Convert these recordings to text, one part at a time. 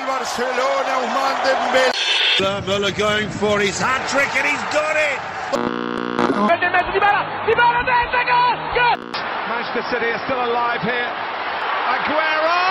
del Barcelona, Ousmane Dembélé. Muller going for his hat trick and he's got it. Manchester City are still alive here. Aguero!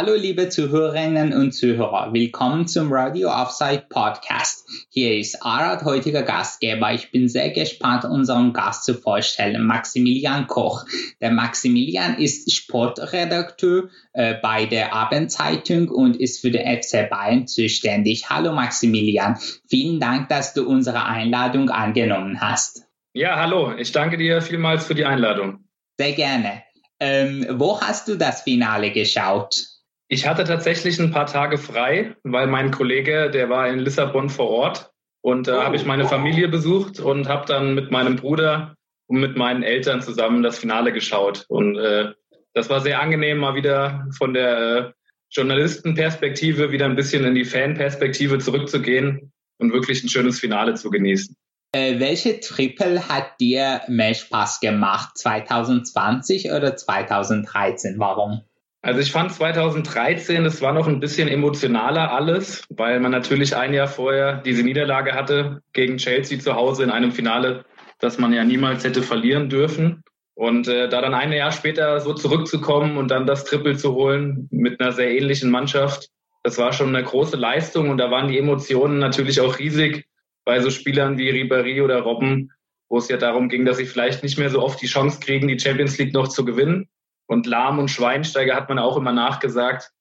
Hallo liebe Zuhörerinnen und Zuhörer, willkommen zum Radio Offside Podcast. Hier ist Arad, heutiger Gastgeber. Ich bin sehr gespannt, unseren Gast zu vorstellen, Maximilian Koch. Der Maximilian ist Sportredakteur äh, bei der Abendzeitung und ist für den FC Bayern zuständig. Hallo Maximilian, vielen Dank, dass du unsere Einladung angenommen hast. Ja, hallo, ich danke dir vielmals für die Einladung. Sehr gerne. Ähm, wo hast du das Finale geschaut? Ich hatte tatsächlich ein paar Tage frei, weil mein Kollege, der war in Lissabon vor Ort und da äh, habe ich meine Familie besucht und habe dann mit meinem Bruder und mit meinen Eltern zusammen das Finale geschaut. Und äh, das war sehr angenehm, mal wieder von der äh, Journalistenperspektive wieder ein bisschen in die Fanperspektive zurückzugehen und wirklich ein schönes Finale zu genießen. Äh, welche Triple hat dir mehr Spaß gemacht? 2020 oder 2013? Warum? Also ich fand 2013, es war noch ein bisschen emotionaler alles, weil man natürlich ein Jahr vorher diese Niederlage hatte gegen Chelsea zu Hause in einem Finale, das man ja niemals hätte verlieren dürfen. Und äh, da dann ein Jahr später so zurückzukommen und dann das Triple zu holen mit einer sehr ähnlichen Mannschaft, das war schon eine große Leistung und da waren die Emotionen natürlich auch riesig bei so Spielern wie Ribéry oder Robben, wo es ja darum ging, dass sie vielleicht nicht mehr so oft die Chance kriegen, die Champions League noch zu gewinnen. Und Lahm und Schweinsteiger hat man auch immer nachgesagt,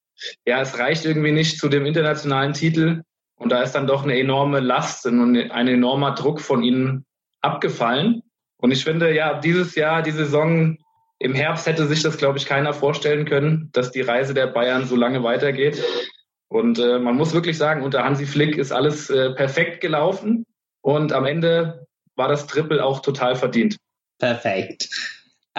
ja, es reicht irgendwie nicht zu dem internationalen Titel. Und da ist dann doch eine enorme Last und ein enormer Druck von ihnen abgefallen. Und ich finde, ja, dieses Jahr, die Saison im Herbst hätte sich das, glaube ich, keiner vorstellen können, dass die Reise der Bayern so lange weitergeht. Und äh, man muss wirklich sagen, unter Hansi Flick ist alles äh, perfekt gelaufen. Und am Ende war das Triple auch total verdient. Perfekt.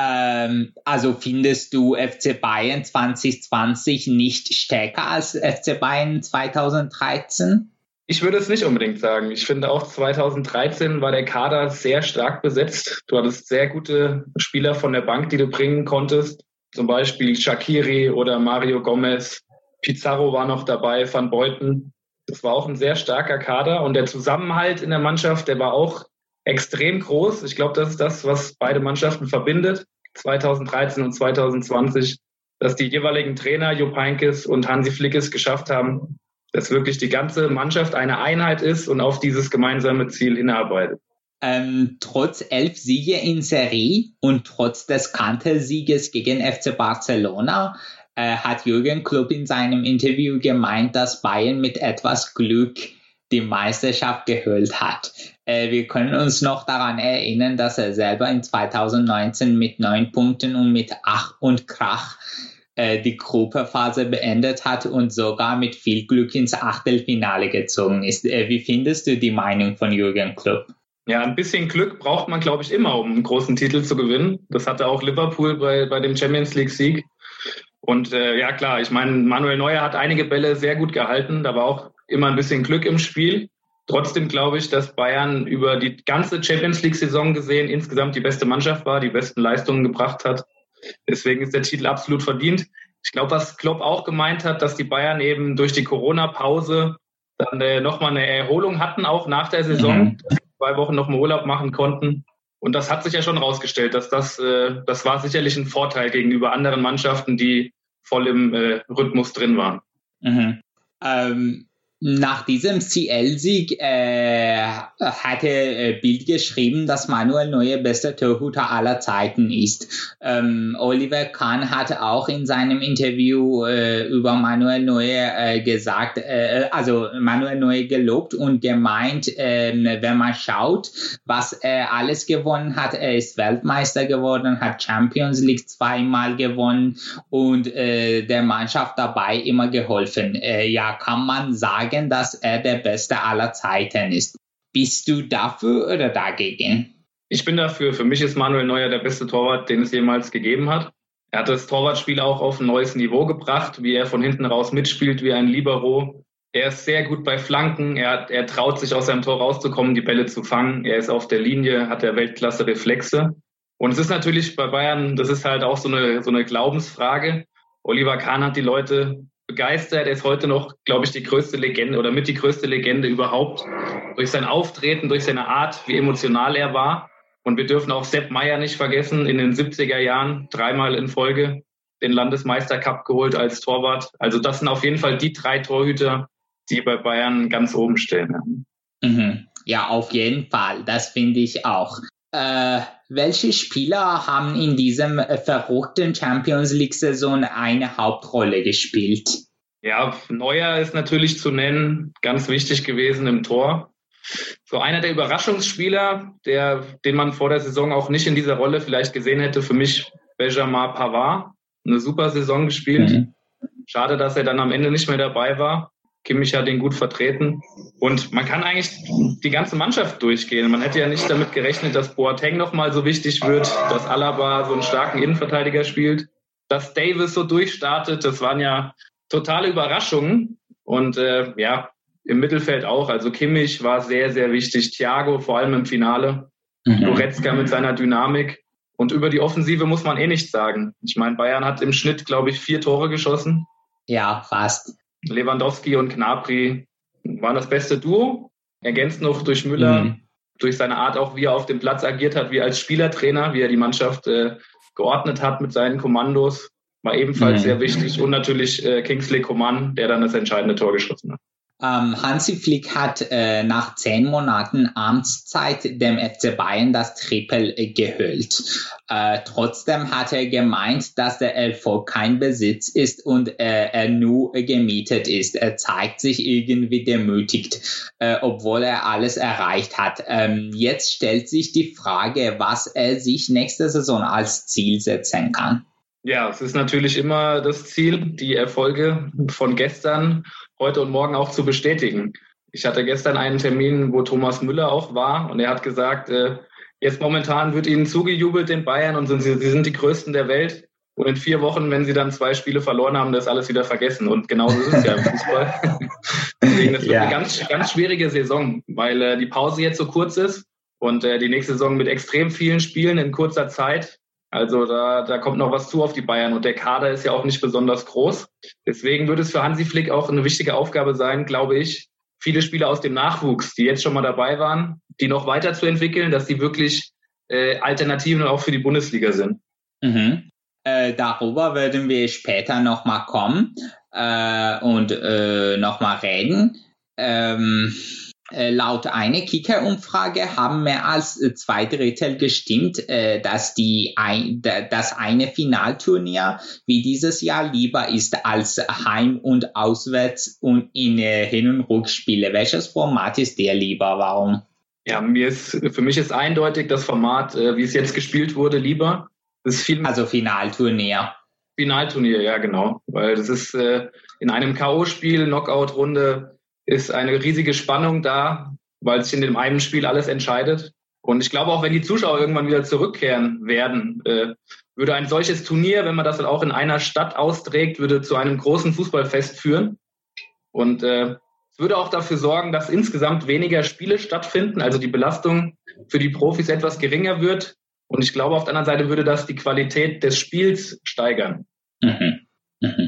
Ähm, also findest du FC Bayern 2020 nicht stärker als FC Bayern 2013? Ich würde es nicht unbedingt sagen. Ich finde auch 2013 war der Kader sehr stark besetzt. Du hattest sehr gute Spieler von der Bank, die du bringen konntest. Zum Beispiel Shakiri oder Mario Gomez. Pizarro war noch dabei, Van Beuten. Das war auch ein sehr starker Kader und der Zusammenhalt in der Mannschaft, der war auch extrem groß. Ich glaube, das ist das, was beide Mannschaften verbindet, 2013 und 2020, dass die jeweiligen Trainer Jupp Heynckes und Hansi Flick es geschafft haben, dass wirklich die ganze Mannschaft eine Einheit ist und auf dieses gemeinsame Ziel hinarbeitet. Ähm, trotz elf Siege in Serie und trotz des Kantersieges gegen FC Barcelona äh, hat Jürgen Klopp in seinem Interview gemeint, dass Bayern mit etwas Glück die Meisterschaft geholt hat. Äh, wir können uns noch daran erinnern, dass er selber in 2019 mit neun Punkten und mit Ach und Krach äh, die Gruppephase beendet hat und sogar mit viel Glück ins Achtelfinale gezogen ist. Äh, wie findest du die Meinung von Jürgen Klopp? Ja, ein bisschen Glück braucht man, glaube ich, immer, um einen großen Titel zu gewinnen. Das hatte auch Liverpool bei, bei dem Champions League-Sieg. Und äh, ja, klar, ich meine, Manuel Neuer hat einige Bälle sehr gut gehalten. Da war auch immer ein bisschen Glück im Spiel. Trotzdem glaube ich, dass Bayern über die ganze Champions League-Saison gesehen insgesamt die beste Mannschaft war, die besten Leistungen gebracht hat. Deswegen ist der Titel absolut verdient. Ich glaube, was Klopp auch gemeint hat, dass die Bayern eben durch die Corona-Pause dann äh, nochmal eine Erholung hatten, auch nach der Saison, mhm. dass sie zwei Wochen nochmal Urlaub machen konnten. Und das hat sich ja schon rausgestellt, dass das, äh, das war sicherlich ein Vorteil gegenüber anderen Mannschaften, die voll im äh, Rhythmus drin waren. Mhm. Ähm, nach diesem CL-Sieg äh, hatte äh, Bild geschrieben, dass Manuel Neuer bester Torhüter aller Zeiten ist. Ähm, Oliver Kahn hat auch in seinem Interview äh, über Manuel Neuer äh, gesagt, äh, also Manuel Neuer gelobt und gemeint, äh, wenn man schaut, was er alles gewonnen hat, er ist Weltmeister geworden, hat Champions League zweimal gewonnen und äh, der Mannschaft dabei immer geholfen. Ja, kann man sagen, sagen, dass er der Beste aller Zeiten ist. Bist du dafür oder dagegen? Ich bin dafür. Für mich ist Manuel Neuer der beste Torwart, den es jemals gegeben hat. Er hat das Torwartspiel auch auf ein neues Niveau gebracht, wie er von hinten raus mitspielt, wie ein Libero. Er ist sehr gut bei Flanken. Er, hat, er traut sich aus seinem Tor rauszukommen, die Bälle zu fangen. Er ist auf der Linie, hat der Weltklasse Reflexe. Und es ist natürlich bei Bayern, das ist halt auch so eine, so eine Glaubensfrage. Oliver Kahn hat die Leute begeistert. Er ist heute noch, glaube ich, die größte Legende oder mit die größte Legende überhaupt. Durch sein Auftreten, durch seine Art, wie emotional er war. Und wir dürfen auch Sepp Meyer nicht vergessen, in den 70er Jahren dreimal in Folge den Landesmeistercup geholt als Torwart. Also das sind auf jeden Fall die drei Torhüter, die bei Bayern ganz oben stehen. Mhm. Ja, auf jeden Fall. Das finde ich auch. Äh, welche Spieler haben in diesem verrückten Champions League-Saison eine Hauptrolle gespielt? Ja, Neuer ist natürlich zu nennen, ganz wichtig gewesen im Tor so einer der Überraschungsspieler, der, den man vor der Saison auch nicht in dieser Rolle vielleicht gesehen hätte, für mich Benjamin Pavard. Eine super Saison gespielt. Mhm. Schade, dass er dann am Ende nicht mehr dabei war. Kimmich hat ihn gut vertreten. Und man kann eigentlich die ganze Mannschaft durchgehen. Man hätte ja nicht damit gerechnet, dass Boateng nochmal so wichtig wird, dass Alaba so einen starken Innenverteidiger spielt, dass Davis so durchstartet. Das waren ja totale Überraschungen. Und äh, ja, im Mittelfeld auch. Also Kimmich war sehr, sehr wichtig. Thiago vor allem im Finale. Mhm. Goretzka mit seiner Dynamik. Und über die Offensive muss man eh nichts sagen. Ich meine, Bayern hat im Schnitt, glaube ich, vier Tore geschossen. Ja, fast. Lewandowski und Knapri waren das beste Duo. Ergänzt noch durch Müller, mhm. durch seine Art auch, wie er auf dem Platz agiert hat, wie als Spielertrainer, wie er die Mannschaft äh, geordnet hat mit seinen Kommandos, war ebenfalls mhm. sehr wichtig. Und natürlich äh, Kingsley Coman, der dann das entscheidende Tor geschossen hat. Ähm, Hansi Flick hat äh, nach zehn Monaten Amtszeit dem FC Bayern das Triple äh, gehüllt. Äh, trotzdem hat er gemeint, dass der Erfolg kein Besitz ist und äh, er nur gemietet ist. Er zeigt sich irgendwie demütigt, äh, obwohl er alles erreicht hat. Ähm, jetzt stellt sich die Frage, was er sich nächste Saison als Ziel setzen kann. Ja, es ist natürlich immer das Ziel, die Erfolge von gestern heute und morgen auch zu bestätigen. Ich hatte gestern einen Termin, wo Thomas Müller auch war und er hat gesagt, äh, jetzt momentan wird ihnen zugejubelt den Bayern und sie, sie sind die Größten der Welt. Und in vier Wochen, wenn sie dann zwei Spiele verloren haben, das alles wieder vergessen. Und genau so ist es ja im Fußball. Deswegen, das wird ja. eine ganz, ganz schwierige Saison, weil äh, die Pause jetzt so kurz ist und äh, die nächste Saison mit extrem vielen Spielen in kurzer Zeit. Also da, da kommt noch was zu auf die Bayern und der Kader ist ja auch nicht besonders groß. Deswegen würde es für Hansi Flick auch eine wichtige Aufgabe sein, glaube ich, viele Spieler aus dem Nachwuchs, die jetzt schon mal dabei waren, die noch weiterzuentwickeln, dass die wirklich äh, Alternativen auch für die Bundesliga sind. Mhm. Äh, darüber werden wir später nochmal kommen äh, und äh, nochmal reden. Ähm, äh, laut einer Kicker-Umfrage haben mehr als äh, zwei Drittel gestimmt, äh, dass die ein, das eine Finalturnier wie dieses Jahr lieber ist als Heim- und Auswärts- und in Hin- und Rückspiele. Welches Format ist dir lieber? Warum? Ja, mir ist, für mich ist eindeutig das Format, wie es jetzt gespielt wurde, lieber. Also Finalturnier. Finalturnier, ja, genau. Weil das ist in einem K.O.-Spiel, Knockout-Runde, ist eine riesige Spannung da, weil sich in dem einen Spiel alles entscheidet. Und ich glaube auch, wenn die Zuschauer irgendwann wieder zurückkehren werden, äh, würde ein solches Turnier, wenn man das dann auch in einer Stadt austrägt, würde zu einem großen Fußballfest führen. Und äh, es würde auch dafür sorgen, dass insgesamt weniger Spiele stattfinden, also die Belastung für die Profis etwas geringer wird. Und ich glaube, auf der anderen Seite würde das die Qualität des Spiels steigern. Mhm. Mhm.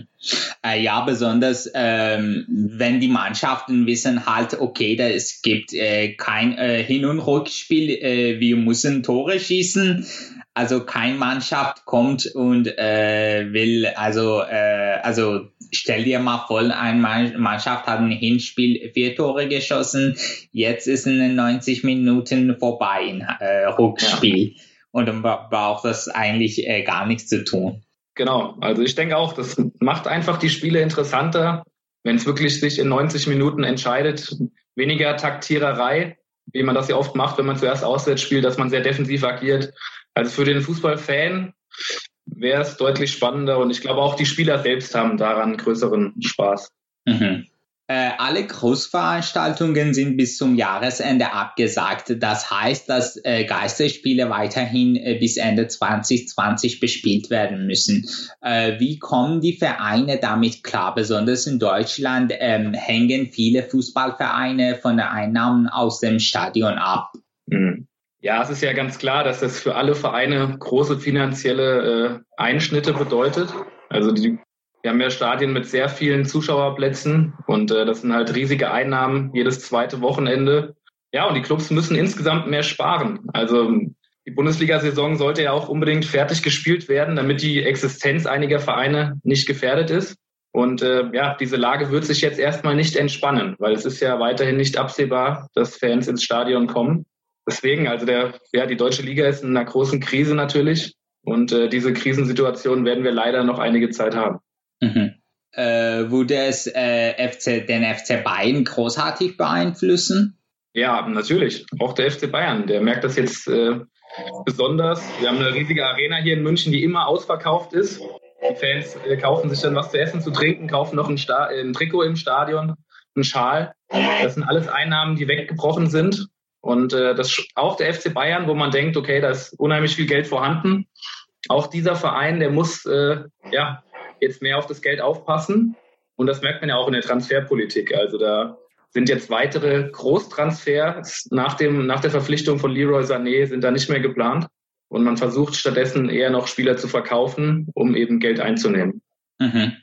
Äh, ja, besonders ähm, wenn die Mannschaften wissen halt, okay, da es gibt äh, kein äh, Hin- und Rückspiel, äh, wir müssen Tore schießen. Also kein Mannschaft kommt und äh, will, also, äh, also stell dir mal vor, eine Mannschaft hat ein Hinspiel vier Tore geschossen, jetzt ist in den 90 Minuten vorbei ein äh, Rückspiel. Ja. Und dann braucht das eigentlich äh, gar nichts zu tun. Genau, also ich denke auch, das macht einfach die Spiele interessanter, wenn es wirklich sich in 90 Minuten entscheidet. Weniger Taktiererei, wie man das ja oft macht, wenn man zuerst auswärts spielt, dass man sehr defensiv agiert. Also für den Fußballfan wäre es deutlich spannender und ich glaube auch die Spieler selbst haben daran größeren Spaß. Mhm. Äh, alle Großveranstaltungen sind bis zum Jahresende abgesagt. Das heißt, dass äh, Geisterspiele weiterhin äh, bis Ende 2020 bespielt werden müssen. Äh, wie kommen die Vereine damit klar? Besonders in Deutschland ähm, hängen viele Fußballvereine von den Einnahmen aus dem Stadion ab. Mhm. Ja, es ist ja ganz klar, dass das für alle Vereine große finanzielle äh, Einschnitte bedeutet. Also die wir haben ja Stadien mit sehr vielen Zuschauerplätzen und äh, das sind halt riesige Einnahmen jedes zweite Wochenende. Ja, und die Clubs müssen insgesamt mehr sparen. Also die Bundesliga-Saison sollte ja auch unbedingt fertig gespielt werden, damit die Existenz einiger Vereine nicht gefährdet ist. Und äh, ja, diese Lage wird sich jetzt erstmal nicht entspannen, weil es ist ja weiterhin nicht absehbar, dass Fans ins Stadion kommen. Deswegen, also der, ja, die deutsche Liga ist in einer großen Krise natürlich. Und äh, diese Krisensituation werden wir leider noch einige Zeit haben. Mhm. Äh, würde es äh, FC, den FC Bayern großartig beeinflussen? Ja, natürlich. Auch der FC Bayern, der merkt das jetzt äh, besonders. Wir haben eine riesige Arena hier in München, die immer ausverkauft ist. Die Fans äh, kaufen sich dann was zu essen, zu trinken, kaufen noch ein, Sta ein Trikot im Stadion, einen Schal. Das sind alles Einnahmen, die weggebrochen sind. Und äh, das auch der FC Bayern, wo man denkt, okay, da ist unheimlich viel Geld vorhanden. Auch dieser Verein, der muss äh, ja jetzt mehr auf das Geld aufpassen. Und das merkt man ja auch in der Transferpolitik. Also da sind jetzt weitere Großtransfers nach, dem, nach der Verpflichtung von Leroy Sané sind da nicht mehr geplant. Und man versucht stattdessen eher noch Spieler zu verkaufen, um eben Geld einzunehmen. Mhm.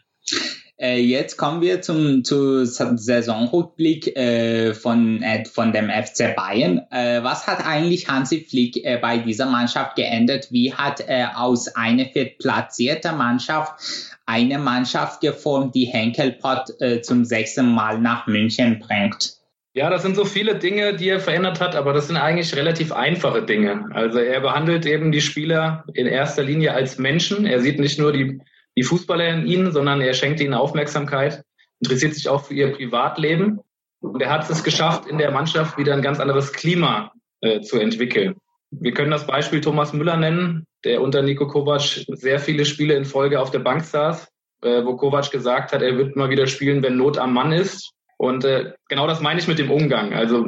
Äh, jetzt kommen wir zum, zu Saisonrückblick äh, von, äh, von dem FC Bayern. Äh, was hat eigentlich Hansi Flick äh, bei dieser Mannschaft geändert? Wie hat er aus einer viertplatzierten Mannschaft eine Mannschaft geformt, die Henkelpott zum sechsten Mal nach München bringt? Ja, das sind so viele Dinge, die er verändert hat, aber das sind eigentlich relativ einfache Dinge. Also er behandelt eben die Spieler in erster Linie als Menschen. Er sieht nicht nur die die Fußballer in ihnen, sondern er schenkt ihnen Aufmerksamkeit, interessiert sich auch für ihr Privatleben. Und er hat es geschafft, in der Mannschaft wieder ein ganz anderes Klima äh, zu entwickeln. Wir können das Beispiel Thomas Müller nennen, der unter Nico Kovac sehr viele Spiele in Folge auf der Bank saß, äh, wo Kovac gesagt hat, er wird mal wieder spielen, wenn Not am Mann ist. Und äh, genau das meine ich mit dem Umgang. Also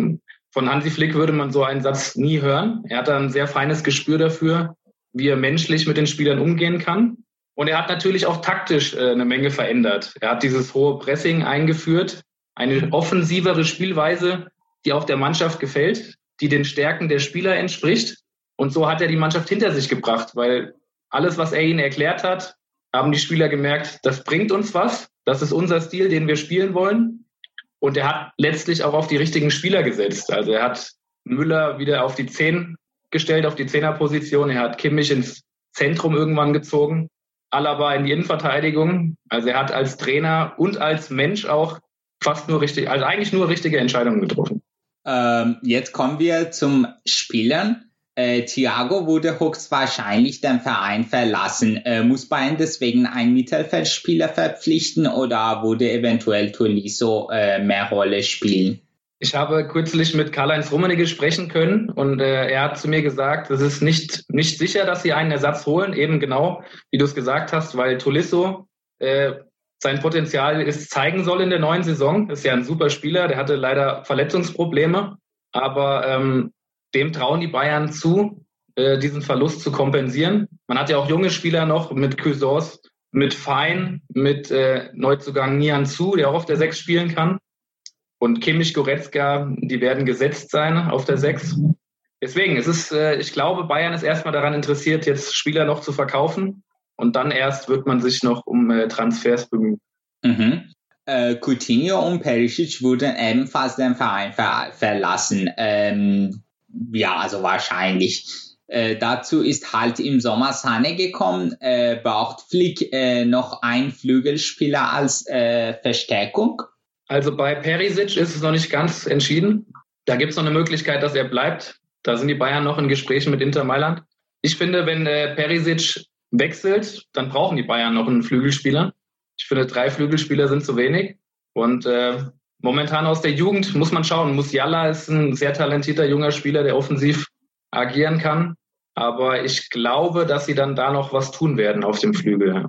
von Hansi Flick würde man so einen Satz nie hören. Er hat da ein sehr feines Gespür dafür, wie er menschlich mit den Spielern umgehen kann. Und er hat natürlich auch taktisch äh, eine Menge verändert. Er hat dieses hohe Pressing eingeführt, eine offensivere Spielweise, die auch der Mannschaft gefällt, die den Stärken der Spieler entspricht. Und so hat er die Mannschaft hinter sich gebracht, weil alles, was er ihnen erklärt hat, haben die Spieler gemerkt, das bringt uns was, das ist unser Stil, den wir spielen wollen. Und er hat letztlich auch auf die richtigen Spieler gesetzt. Also er hat Müller wieder auf die Zehn gestellt, auf die Zehnerposition. Er hat Kimmich ins Zentrum irgendwann gezogen. Alaba in die Innenverteidigung. Also er hat als Trainer und als Mensch auch fast nur richtig, also eigentlich nur richtige Entscheidungen getroffen. Ähm, jetzt kommen wir zum Spielern. Äh, Thiago wurde höchstwahrscheinlich den Verein verlassen. Äh, muss Bayern deswegen einen Mittelfeldspieler verpflichten oder würde eventuell Tolisso äh, mehr Rolle spielen? Ich habe kürzlich mit Karl-Heinz Rummenigge sprechen können und äh, er hat zu mir gesagt, es ist nicht, nicht sicher, dass sie einen Ersatz holen, eben genau, wie du es gesagt hast, weil Tolisso äh, sein Potenzial ist zeigen soll in der neuen Saison. Ist ja ein super Spieler, der hatte leider Verletzungsprobleme, aber ähm, dem trauen die Bayern zu, äh, diesen Verlust zu kompensieren. Man hat ja auch junge Spieler noch mit Cuisance, mit Fein, mit äh, Neuzugang Nian Zu, der auch auf der Sechs spielen kann. Und Kimmich, Goretzka, die werden gesetzt sein auf der Sechs. Deswegen, es ist, äh, ich glaube, Bayern ist erstmal daran interessiert, jetzt Spieler noch zu verkaufen. Und dann erst wird man sich noch um äh, Transfers bemühen. Mhm. Äh, Coutinho und Perisic wurden ebenfalls den Verein ver verlassen. Ähm, ja, also wahrscheinlich. Äh, dazu ist halt im Sommer Sane gekommen. Äh, braucht Flick äh, noch einen Flügelspieler als Verstärkung? Also bei Perisic ist es noch nicht ganz entschieden. Da gibt es noch eine Möglichkeit, dass er bleibt. Da sind die Bayern noch in Gesprächen mit Inter Mailand. Ich finde, wenn äh, Perisic wechselt, dann brauchen die Bayern noch einen Flügelspieler. Ich finde, drei Flügelspieler sind zu wenig. Und äh, momentan aus der Jugend muss man schauen. Musiala ist ein sehr talentierter junger Spieler, der offensiv agieren kann. Aber ich glaube, dass sie dann da noch was tun werden auf dem Flügel.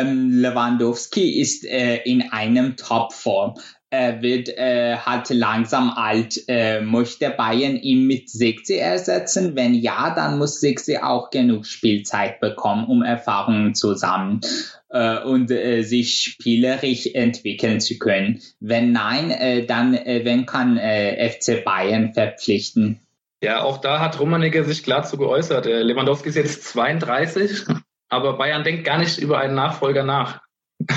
Ähm, Lewandowski ist äh, in einem Topform. er wird äh, halt langsam alt. Äh, möchte Bayern ihn mit 60 ersetzen? Wenn ja, dann muss 60 auch genug Spielzeit bekommen, um Erfahrungen zu sammeln äh, und äh, sich spielerisch entwickeln zu können. Wenn nein, äh, dann äh, wen kann äh, FC Bayern verpflichten? Ja, auch da hat Rummenigge sich klar zu geäußert. Äh, Lewandowski ist jetzt 32, aber Bayern denkt gar nicht über einen Nachfolger nach.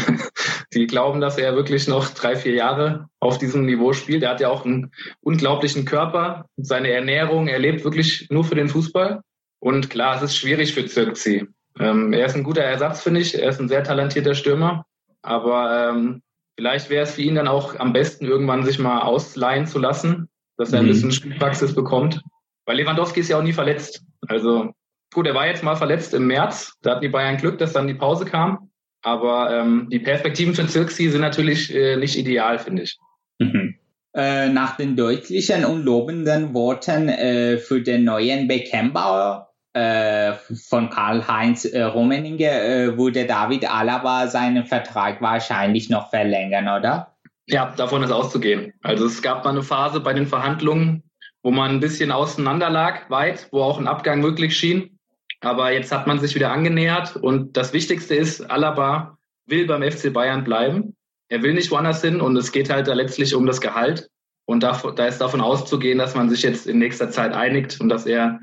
Die glauben, dass er wirklich noch drei, vier Jahre auf diesem Niveau spielt. Er hat ja auch einen unglaublichen Körper, seine Ernährung, er lebt wirklich nur für den Fußball. Und klar, es ist schwierig für Zirkzi. Ähm, er ist ein guter Ersatz, finde ich. Er ist ein sehr talentierter Stürmer. Aber ähm, vielleicht wäre es für ihn dann auch am besten, irgendwann sich mal ausleihen zu lassen, dass er ein mhm. bisschen Spielpraxis bekommt. Weil Lewandowski ist ja auch nie verletzt. Also gut, er war jetzt mal verletzt im März. Da hatten die Bayern Glück, dass dann die Pause kam. Aber ähm, die Perspektiven für Zirksi sind natürlich äh, nicht ideal, finde ich. Mhm. Äh, nach den deutlichen und lobenden Worten äh, für den neuen Beckenbauer äh, von Karl-Heinz äh, Rummenigge äh, würde David Alaba seinen Vertrag wahrscheinlich noch verlängern, oder? Ja, davon ist auszugehen. Also es gab mal eine Phase bei den Verhandlungen, wo man ein bisschen auseinander lag, weit, wo auch ein Abgang möglich schien. Aber jetzt hat man sich wieder angenähert und das Wichtigste ist, Alaba will beim FC Bayern bleiben. Er will nicht woanders hin und es geht halt da letztlich um das Gehalt. Und da, da ist davon auszugehen, dass man sich jetzt in nächster Zeit einigt und dass er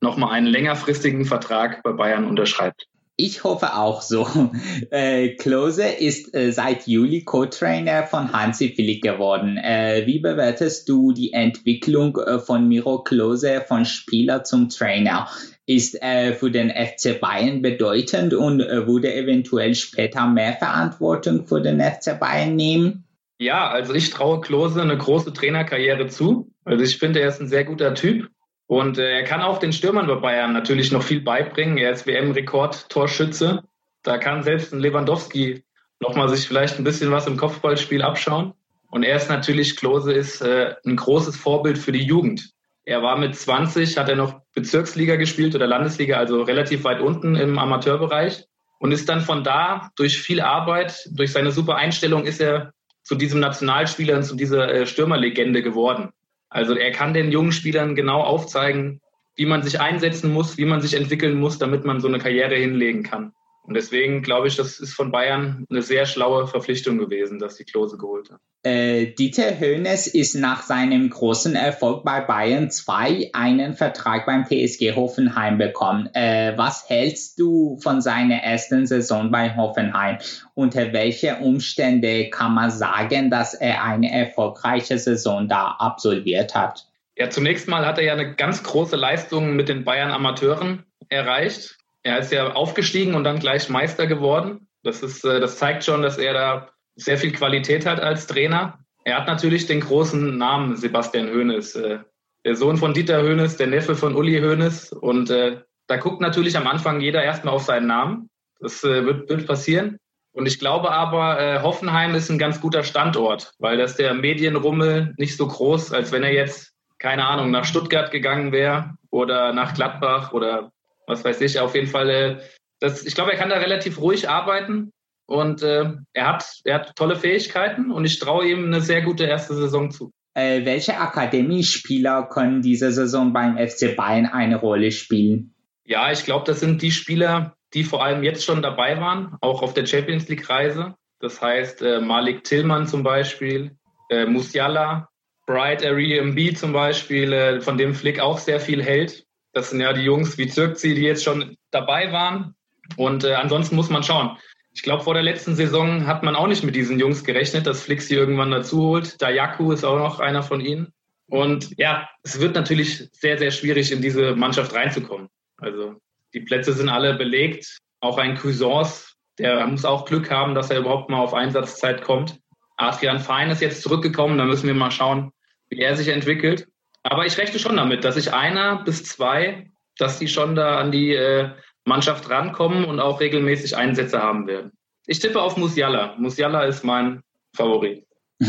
nochmal einen längerfristigen Vertrag bei Bayern unterschreibt. Ich hoffe auch so. Äh, Klose ist äh, seit Juli Co-Trainer von Hansi Flick geworden. Äh, wie bewertest du die Entwicklung äh, von Miro Klose von Spieler zum Trainer? Ist äh, für den FC Bayern bedeutend und äh, würde eventuell später mehr Verantwortung für den FC Bayern nehmen? Ja, also ich traue Klose eine große Trainerkarriere zu. Also ich finde, er ist ein sehr guter Typ und äh, er kann auch den Stürmern bei Bayern natürlich noch viel beibringen. Er ist WM-Rekordtorschütze. Da kann selbst ein Lewandowski nochmal sich vielleicht ein bisschen was im Kopfballspiel abschauen. Und er ist natürlich, Klose ist äh, ein großes Vorbild für die Jugend. Er war mit 20, hat er noch Bezirksliga gespielt oder Landesliga, also relativ weit unten im Amateurbereich und ist dann von da durch viel Arbeit, durch seine super Einstellung ist er zu diesem Nationalspieler und zu dieser äh, Stürmerlegende geworden. Also er kann den jungen Spielern genau aufzeigen, wie man sich einsetzen muss, wie man sich entwickeln muss, damit man so eine Karriere hinlegen kann. Und deswegen glaube ich, das ist von Bayern eine sehr schlaue Verpflichtung gewesen, dass die Klose geholt hat. Äh, Dieter Hönes ist nach seinem großen Erfolg bei Bayern 2 einen Vertrag beim TSG Hoffenheim bekommen. Äh, was hältst du von seiner ersten Saison bei Hoffenheim? Unter welchen Umständen kann man sagen, dass er eine erfolgreiche Saison da absolviert hat? Ja, zunächst mal hat er ja eine ganz große Leistung mit den Bayern Amateuren erreicht er ist ja aufgestiegen und dann gleich Meister geworden. Das ist, äh, das zeigt schon, dass er da sehr viel Qualität hat als Trainer. Er hat natürlich den großen Namen Sebastian Hoeneß, äh, der Sohn von Dieter Hoeneß, der Neffe von Uli Hoeneß. Und äh, da guckt natürlich am Anfang jeder erstmal auf seinen Namen. Das wird, wird passieren. Und ich glaube aber, Hoffenheim ist ein ganz guter Standort, weil das der Medienrummel nicht so groß, als wenn er jetzt, keine Ahnung, nach Stuttgart gegangen wäre oder nach Gladbach oder was weiß ich, auf jeden Fall, äh, das, ich glaube, er kann da relativ ruhig arbeiten und äh, er, hat, er hat tolle Fähigkeiten und ich traue ihm eine sehr gute erste Saison zu. Äh, welche Akademiespieler können diese Saison beim FC Bayern eine Rolle spielen? Ja, ich glaube, das sind die Spieler, die vor allem jetzt schon dabei waren, auch auf der Champions League-Reise. Das heißt, äh, Malik Tillmann zum Beispiel, äh, Musiala, Bright Mb zum Beispiel, äh, von dem Flick auch sehr viel hält. Das sind ja die Jungs wie Zirkzi, die jetzt schon dabei waren. Und äh, ansonsten muss man schauen. Ich glaube, vor der letzten Saison hat man auch nicht mit diesen Jungs gerechnet, dass Flix sie irgendwann dazu holt. Dayaku ist auch noch einer von ihnen. Und ja, es wird natürlich sehr, sehr schwierig, in diese Mannschaft reinzukommen. Also die Plätze sind alle belegt. Auch ein Cuisance, der muss auch Glück haben, dass er überhaupt mal auf Einsatzzeit kommt. Adrian Fein ist jetzt zurückgekommen, da müssen wir mal schauen, wie er sich entwickelt. Aber ich rechne schon damit, dass ich einer bis zwei, dass die schon da an die äh, Mannschaft rankommen und auch regelmäßig Einsätze haben werden. Ich tippe auf Musiala. Musiala ist mein Favorit.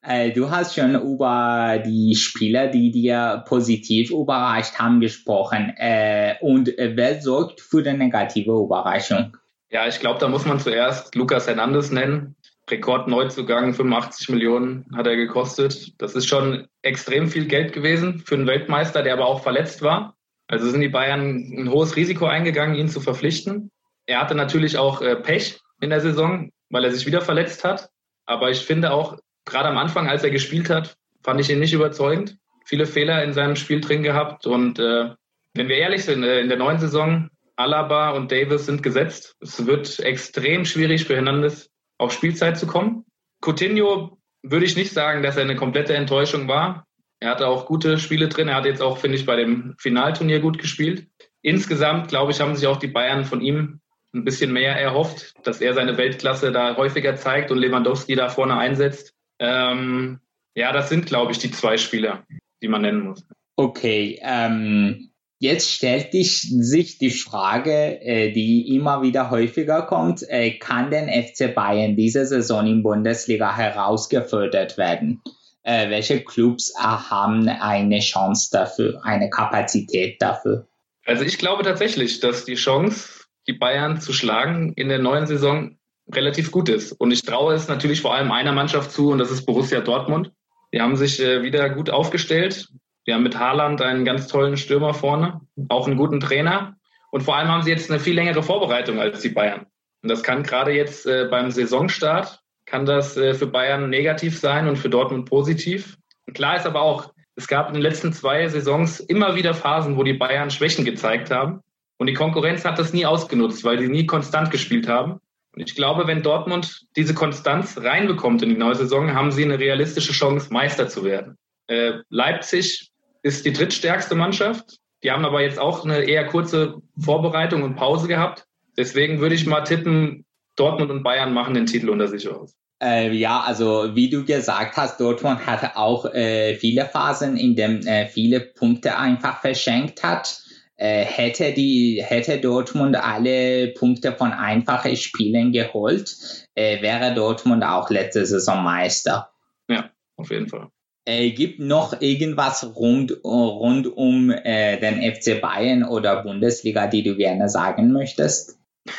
Äh, du hast schon über die Spieler, die dir positiv überrascht haben, gesprochen. Äh, und wer sorgt für die negative Überraschung? Ja, ich glaube, da muss man zuerst Lukas Hernandez nennen. Rekordneuzugang, 85 Millionen hat er gekostet. Das ist schon extrem viel Geld gewesen für einen Weltmeister, der aber auch verletzt war. Also sind die Bayern ein hohes Risiko eingegangen, ihn zu verpflichten. Er hatte natürlich auch äh, Pech in der Saison, weil er sich wieder verletzt hat. Aber ich finde auch, gerade am Anfang, als er gespielt hat, fand ich ihn nicht überzeugend. Viele Fehler in seinem Spiel drin gehabt. Und äh, wenn wir ehrlich sind, äh, in der neuen Saison, Alaba und Davis sind gesetzt. Es wird extrem schwierig für Hernandez auf Spielzeit zu kommen. Coutinho würde ich nicht sagen, dass er eine komplette Enttäuschung war. Er hatte auch gute Spiele drin. Er hat jetzt auch, finde ich, bei dem Finalturnier gut gespielt. Insgesamt, glaube ich, haben sich auch die Bayern von ihm ein bisschen mehr erhofft, dass er seine Weltklasse da häufiger zeigt und Lewandowski da vorne einsetzt. Ähm, ja, das sind, glaube ich, die zwei Spieler, die man nennen muss. Okay, ähm, Jetzt stellt sich die Frage, äh, die immer wieder häufiger kommt, äh, kann denn FC Bayern diese Saison in Bundesliga herausgefördert werden? Äh, welche Clubs haben eine Chance dafür, eine Kapazität dafür? Also ich glaube tatsächlich, dass die Chance, die Bayern zu schlagen in der neuen Saison relativ gut ist. Und ich traue es natürlich vor allem einer Mannschaft zu, und das ist Borussia Dortmund. Die haben sich wieder gut aufgestellt. Wir haben mit Haaland einen ganz tollen Stürmer vorne, auch einen guten Trainer. Und vor allem haben sie jetzt eine viel längere Vorbereitung als die Bayern. Und das kann gerade jetzt äh, beim Saisonstart, kann das äh, für Bayern negativ sein und für Dortmund positiv. Und klar ist aber auch, es gab in den letzten zwei Saisons immer wieder Phasen, wo die Bayern Schwächen gezeigt haben. Und die Konkurrenz hat das nie ausgenutzt, weil sie nie konstant gespielt haben. Und ich glaube, wenn Dortmund diese Konstanz reinbekommt in die neue Saison, haben sie eine realistische Chance, Meister zu werden. Äh, Leipzig ist die drittstärkste Mannschaft. Die haben aber jetzt auch eine eher kurze Vorbereitung und Pause gehabt. Deswegen würde ich mal tippen, Dortmund und Bayern machen den Titel unter sich aus. Äh, ja, also wie du gesagt hast, Dortmund hatte auch äh, viele Phasen, in denen äh, viele Punkte einfach verschenkt hat. Äh, hätte die hätte Dortmund alle Punkte von einfachen Spielen geholt, äh, wäre Dortmund auch letzte Saison Meister. Ja, auf jeden Fall. Äh, gibt noch irgendwas rund, rund um äh, den FC Bayern oder Bundesliga, die du gerne sagen möchtest?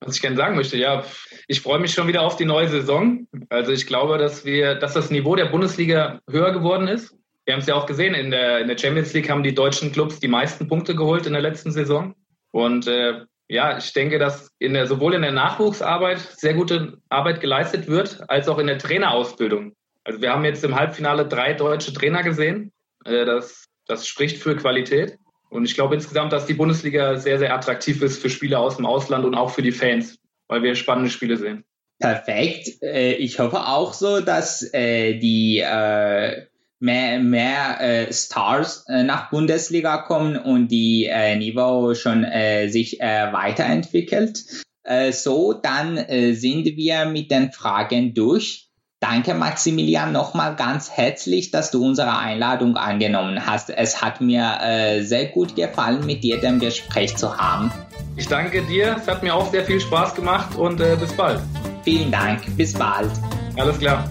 Was ich gerne sagen möchte, ja, ich freue mich schon wieder auf die neue Saison. Also ich glaube, dass wir, dass das Niveau der Bundesliga höher geworden ist. Wir haben es ja auch gesehen, in der, in der Champions League haben die deutschen Clubs die meisten Punkte geholt in der letzten Saison. Und äh, ja, ich denke, dass in der, sowohl in der Nachwuchsarbeit sehr gute Arbeit geleistet wird, als auch in der Trainerausbildung. Also wir haben jetzt im Halbfinale drei deutsche Trainer gesehen. Äh, das, das spricht für Qualität. Und ich glaube insgesamt, dass die Bundesliga sehr, sehr attraktiv ist für Spieler aus dem Ausland und auch für die Fans, weil wir spannende Spiele sehen. Perfekt. Äh, ich hoffe auch so, dass äh, die mehr, mehr Stars nach Bundesliga kommen und die Niveau schon sich weiterentwickelt. so, dann sind wir mit den Fragen durch. Danke, Maximilian, nochmal ganz herzlich, dass du unsere Einladung angenommen hast. Es hat mir äh, sehr gut gefallen, mit dir dem Gespräch zu haben. Ich danke dir, es hat mir auch sehr viel Spaß gemacht und äh, bis bald. Vielen Dank, bis bald. Alles klar.